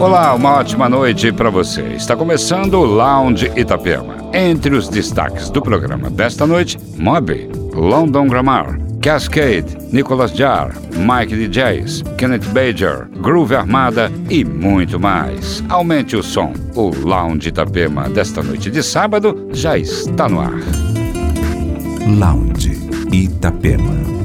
Olá, uma ótima noite para você. Está começando o Lounge Itapema. Entre os destaques do programa desta noite, Moby, London Grammar, Cascade, Nicholas Jar, Mike DJs, Kenneth Bajer, Groove Armada e muito mais. Aumente o som. O Lounge Itapema desta noite de sábado já está no ar. Lounge Itapema.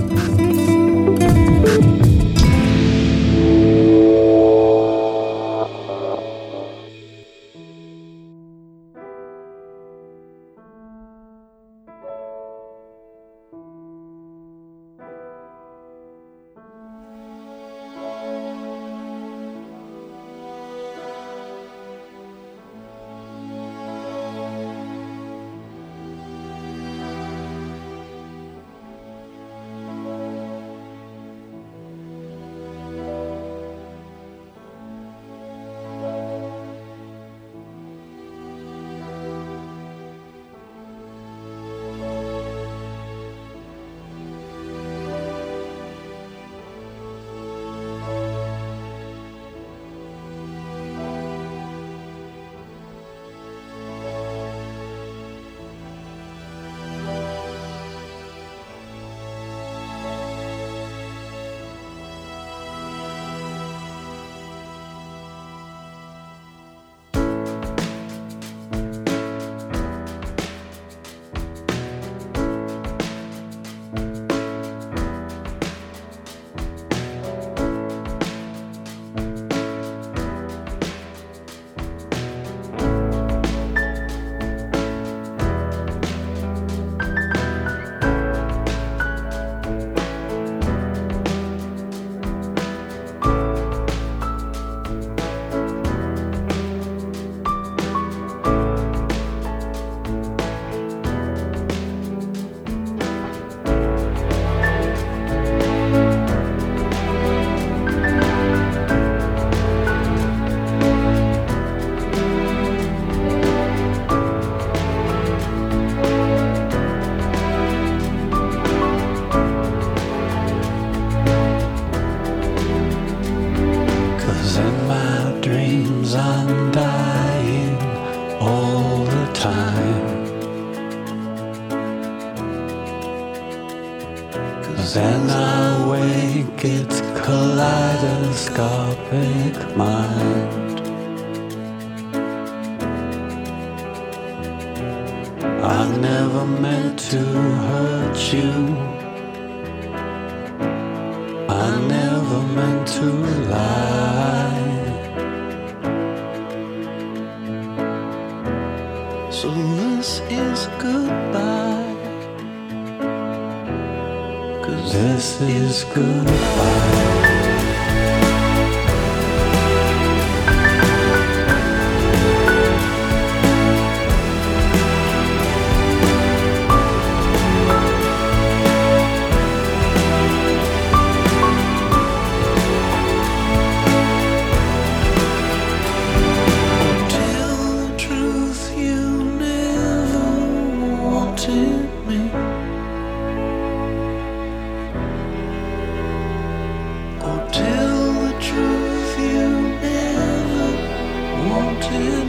to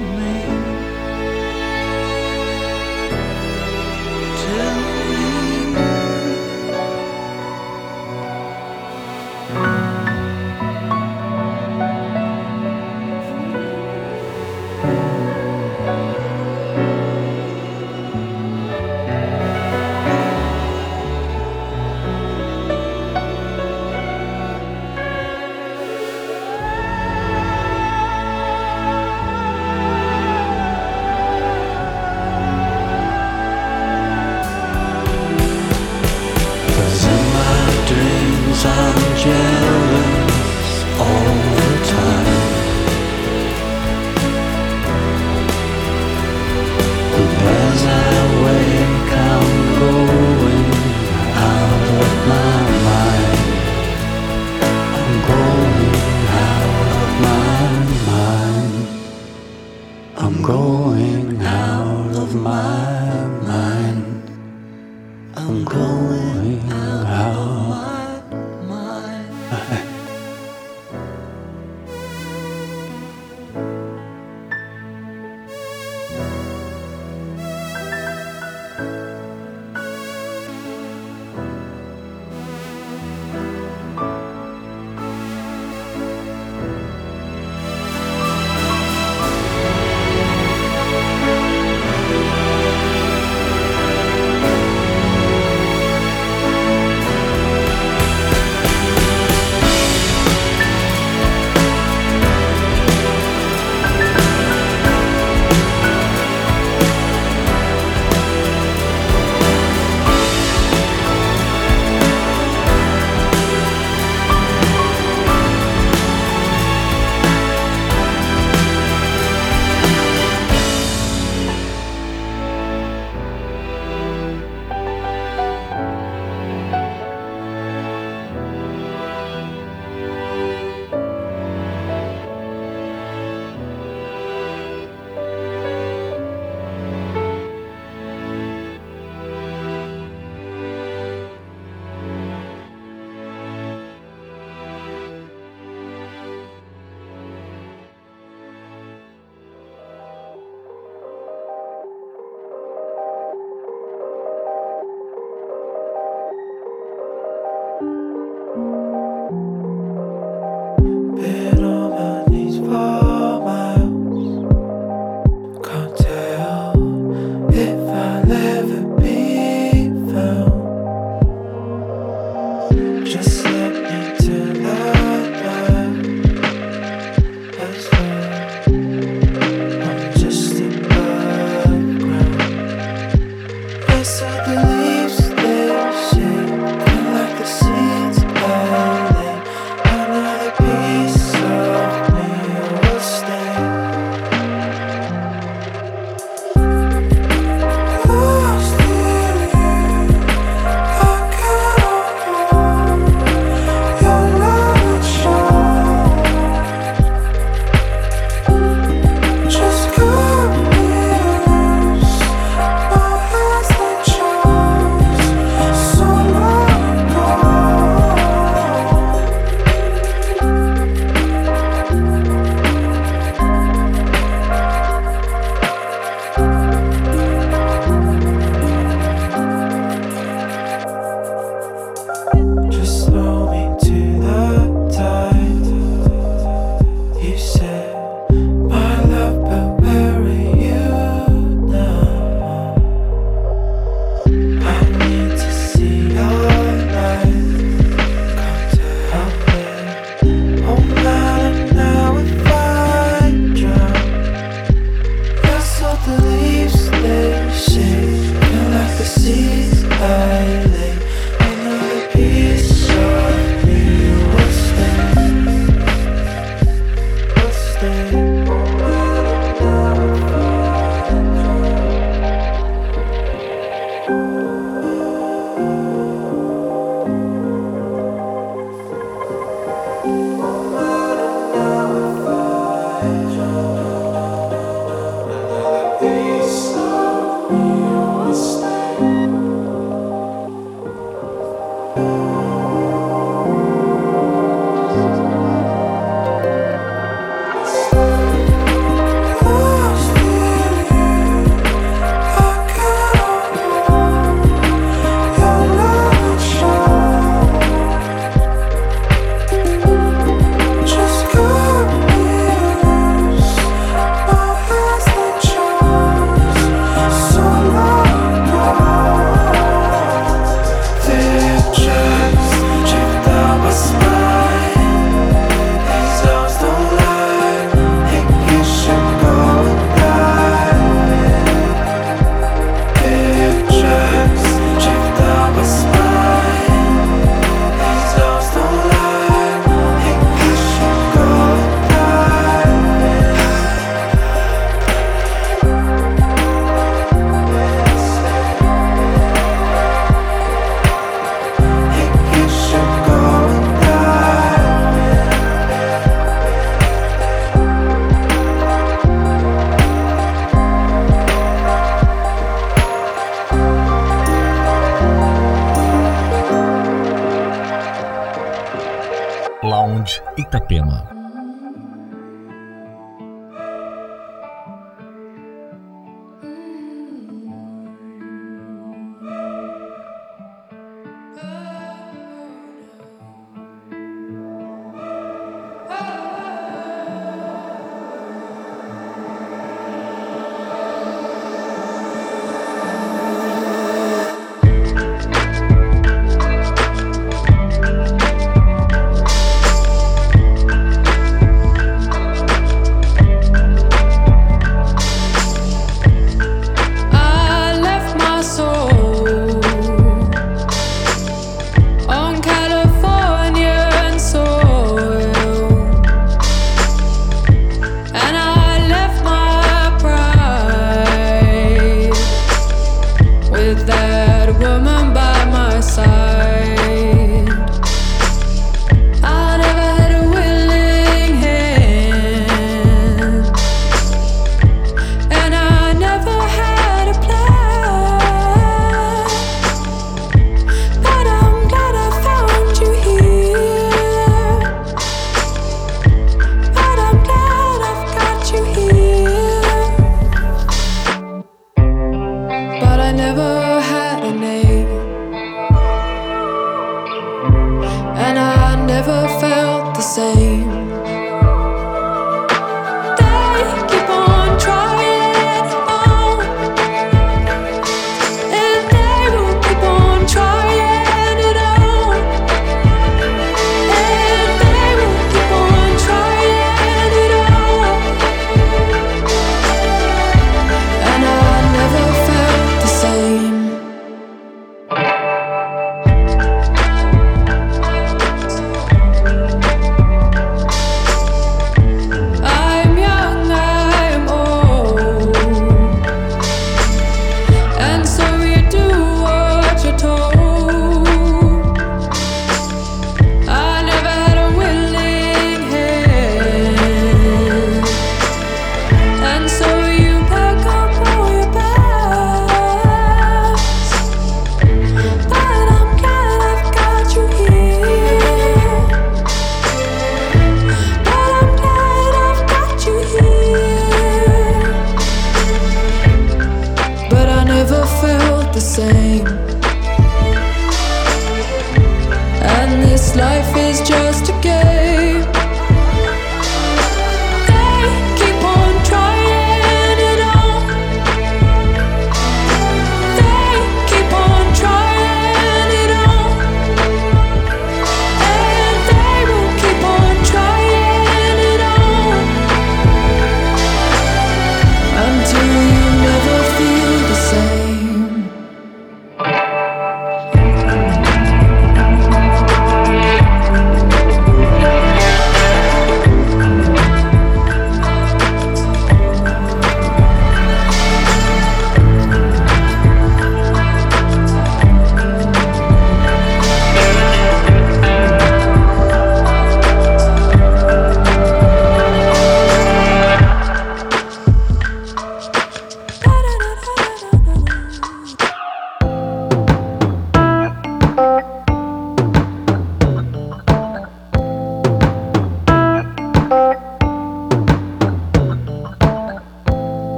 变了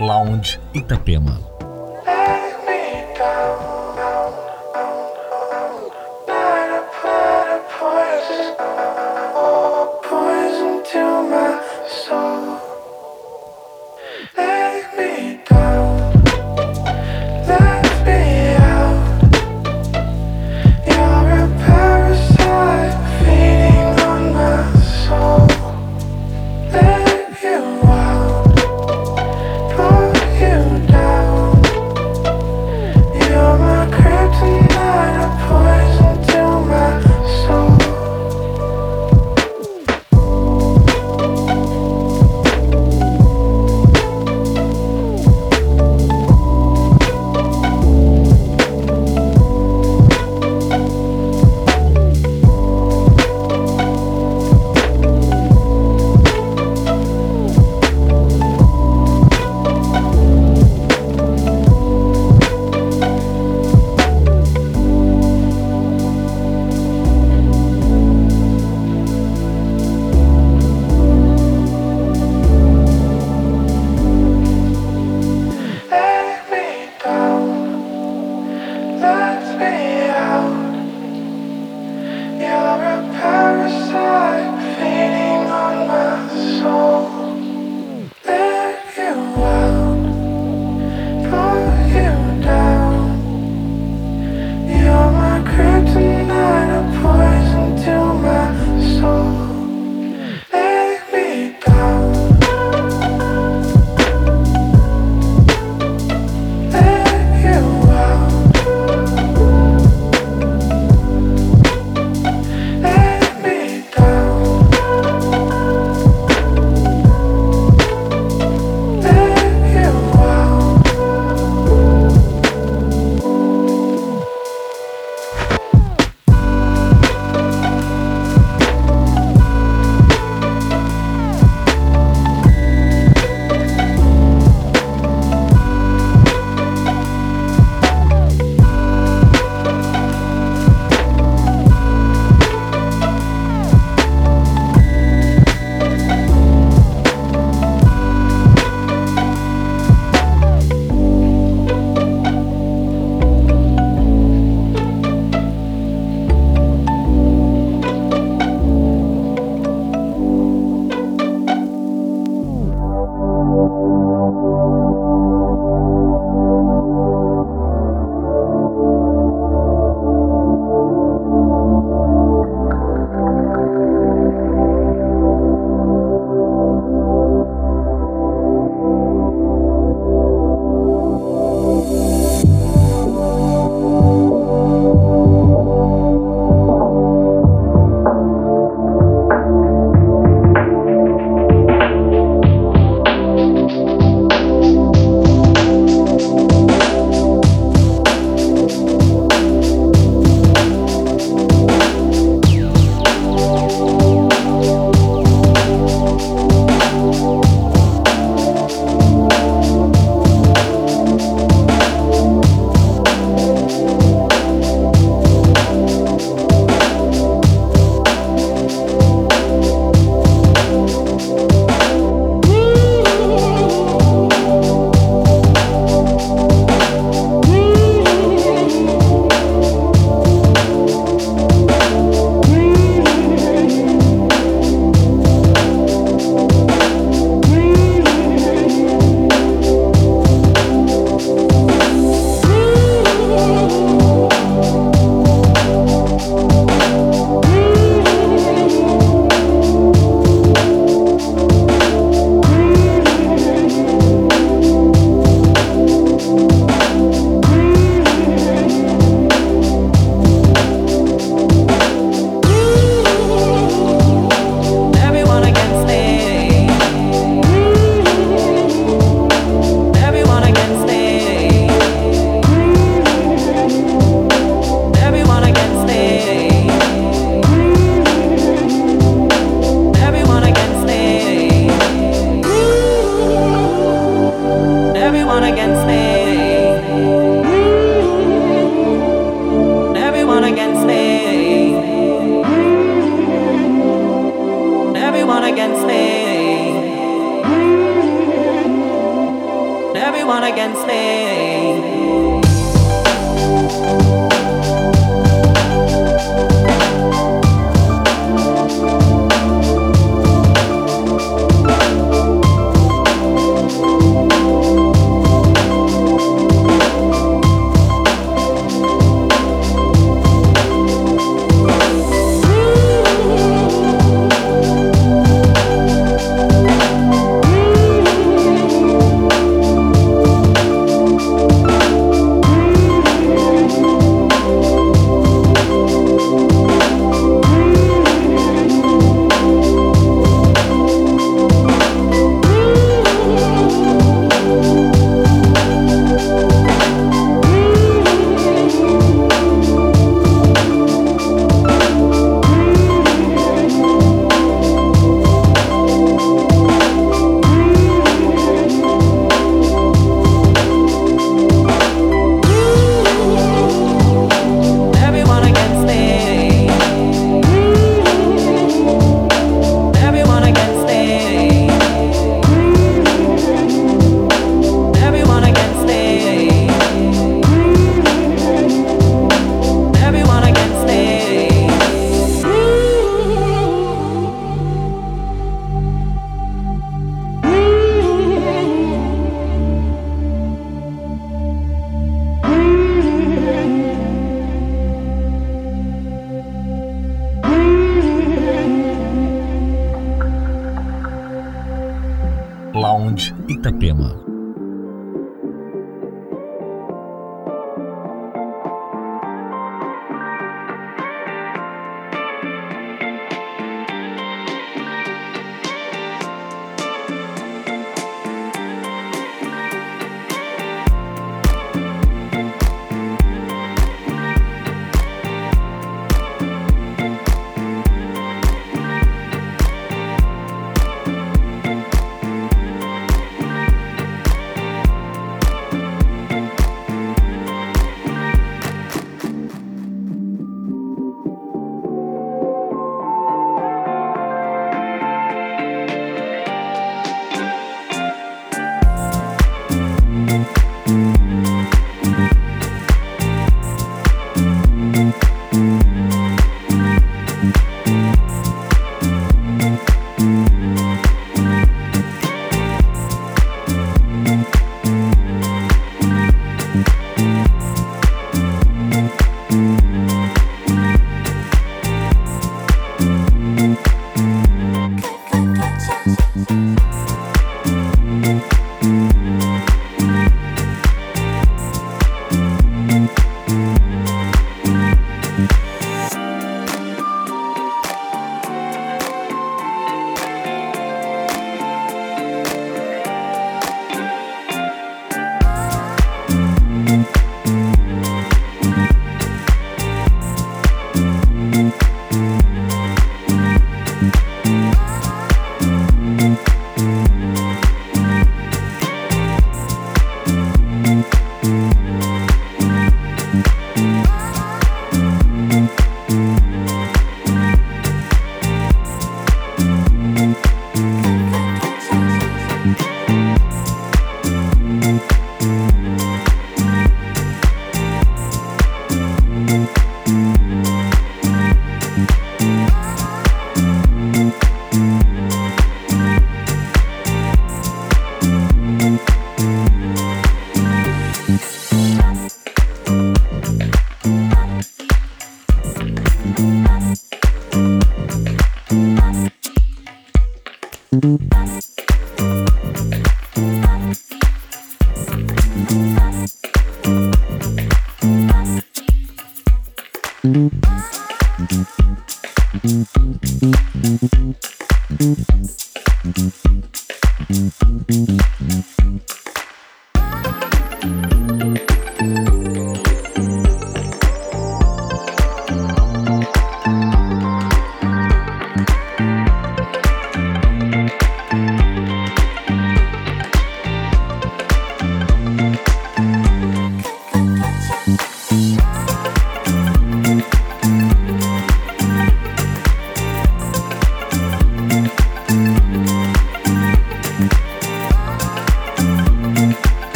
Lounge Itapema.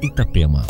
Itapema.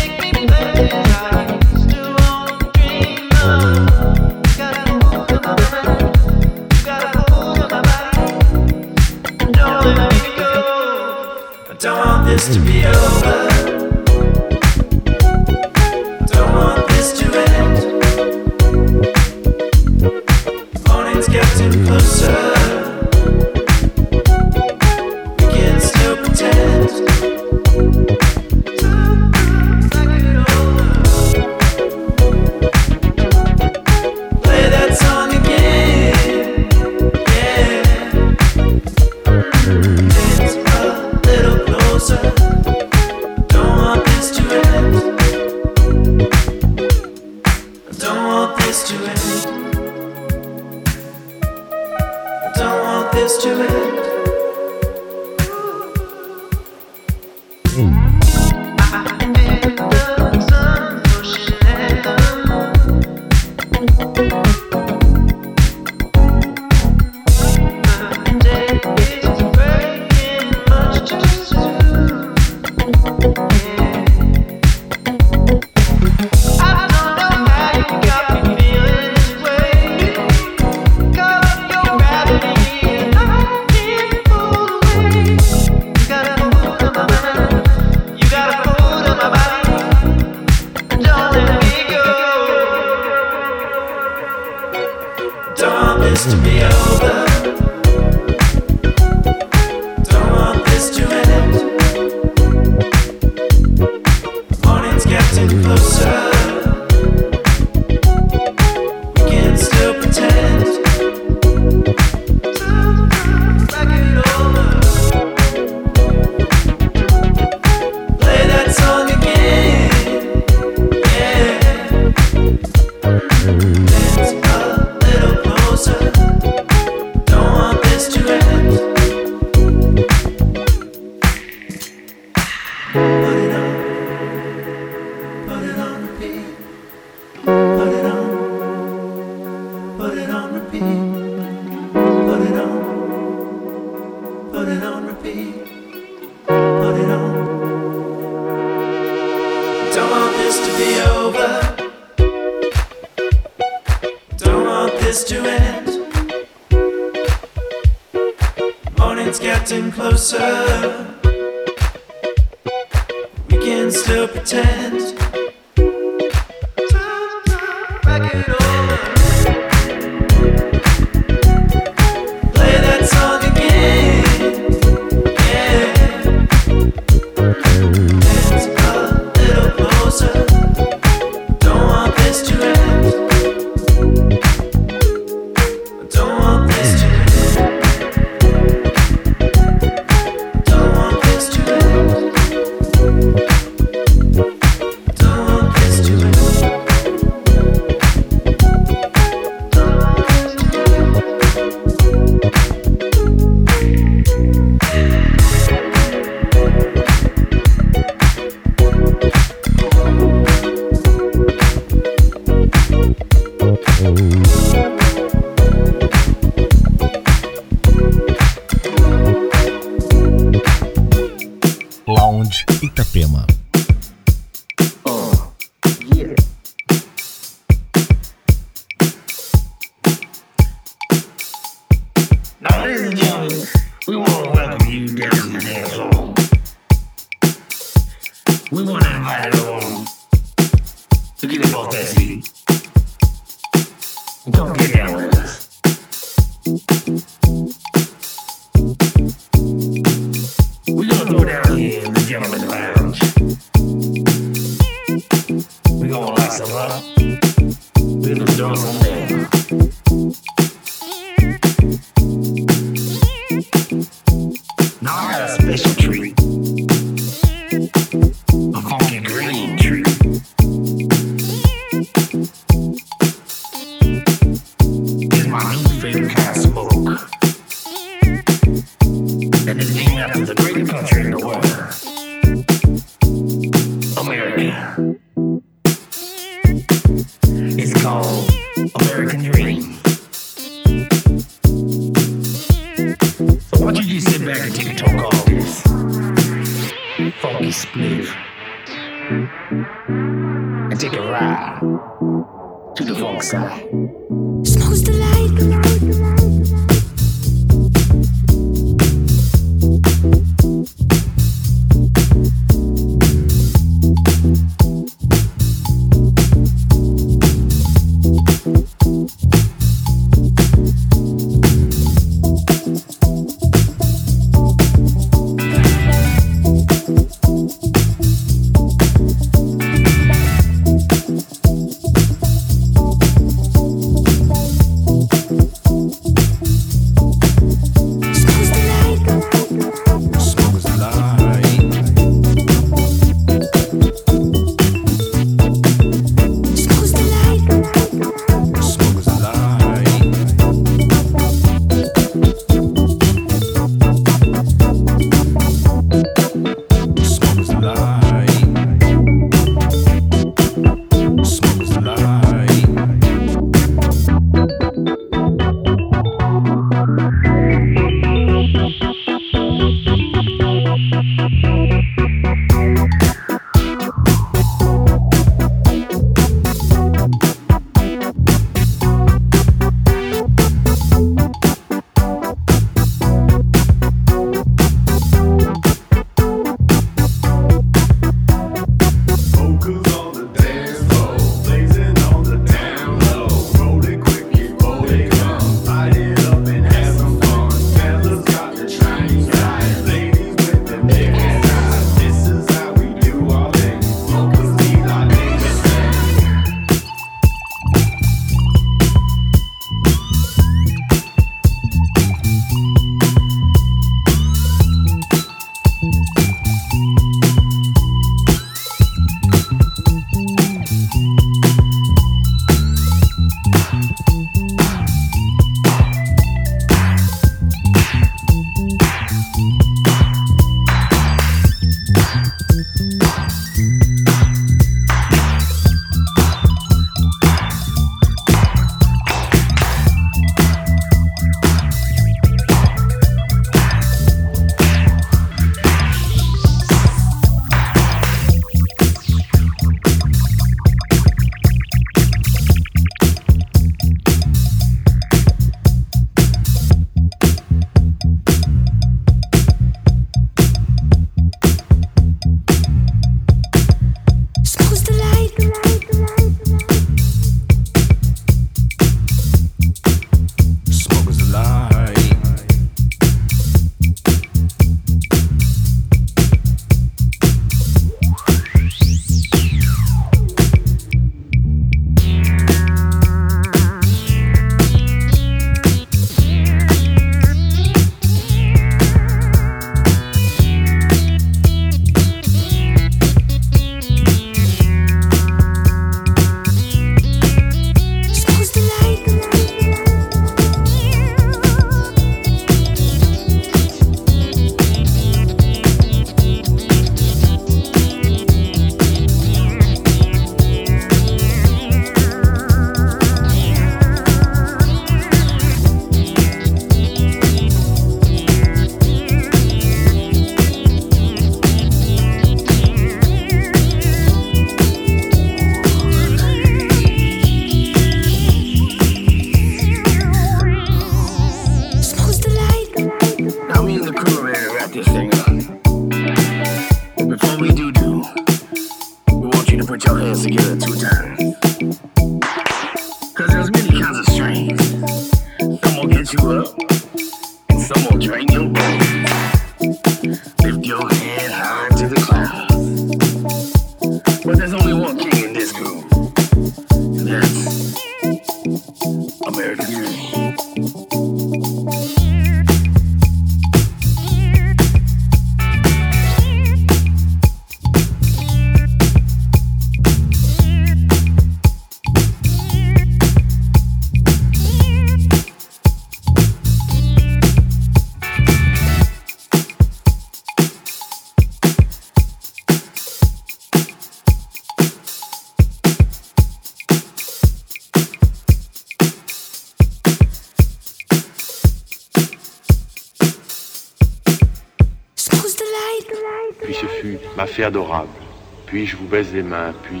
Puis je vous baise les mains, puis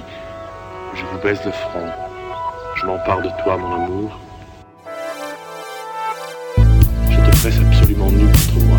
je vous baise le front. Je m'empare de toi, mon amour. Je te presse absolument nu contre moi.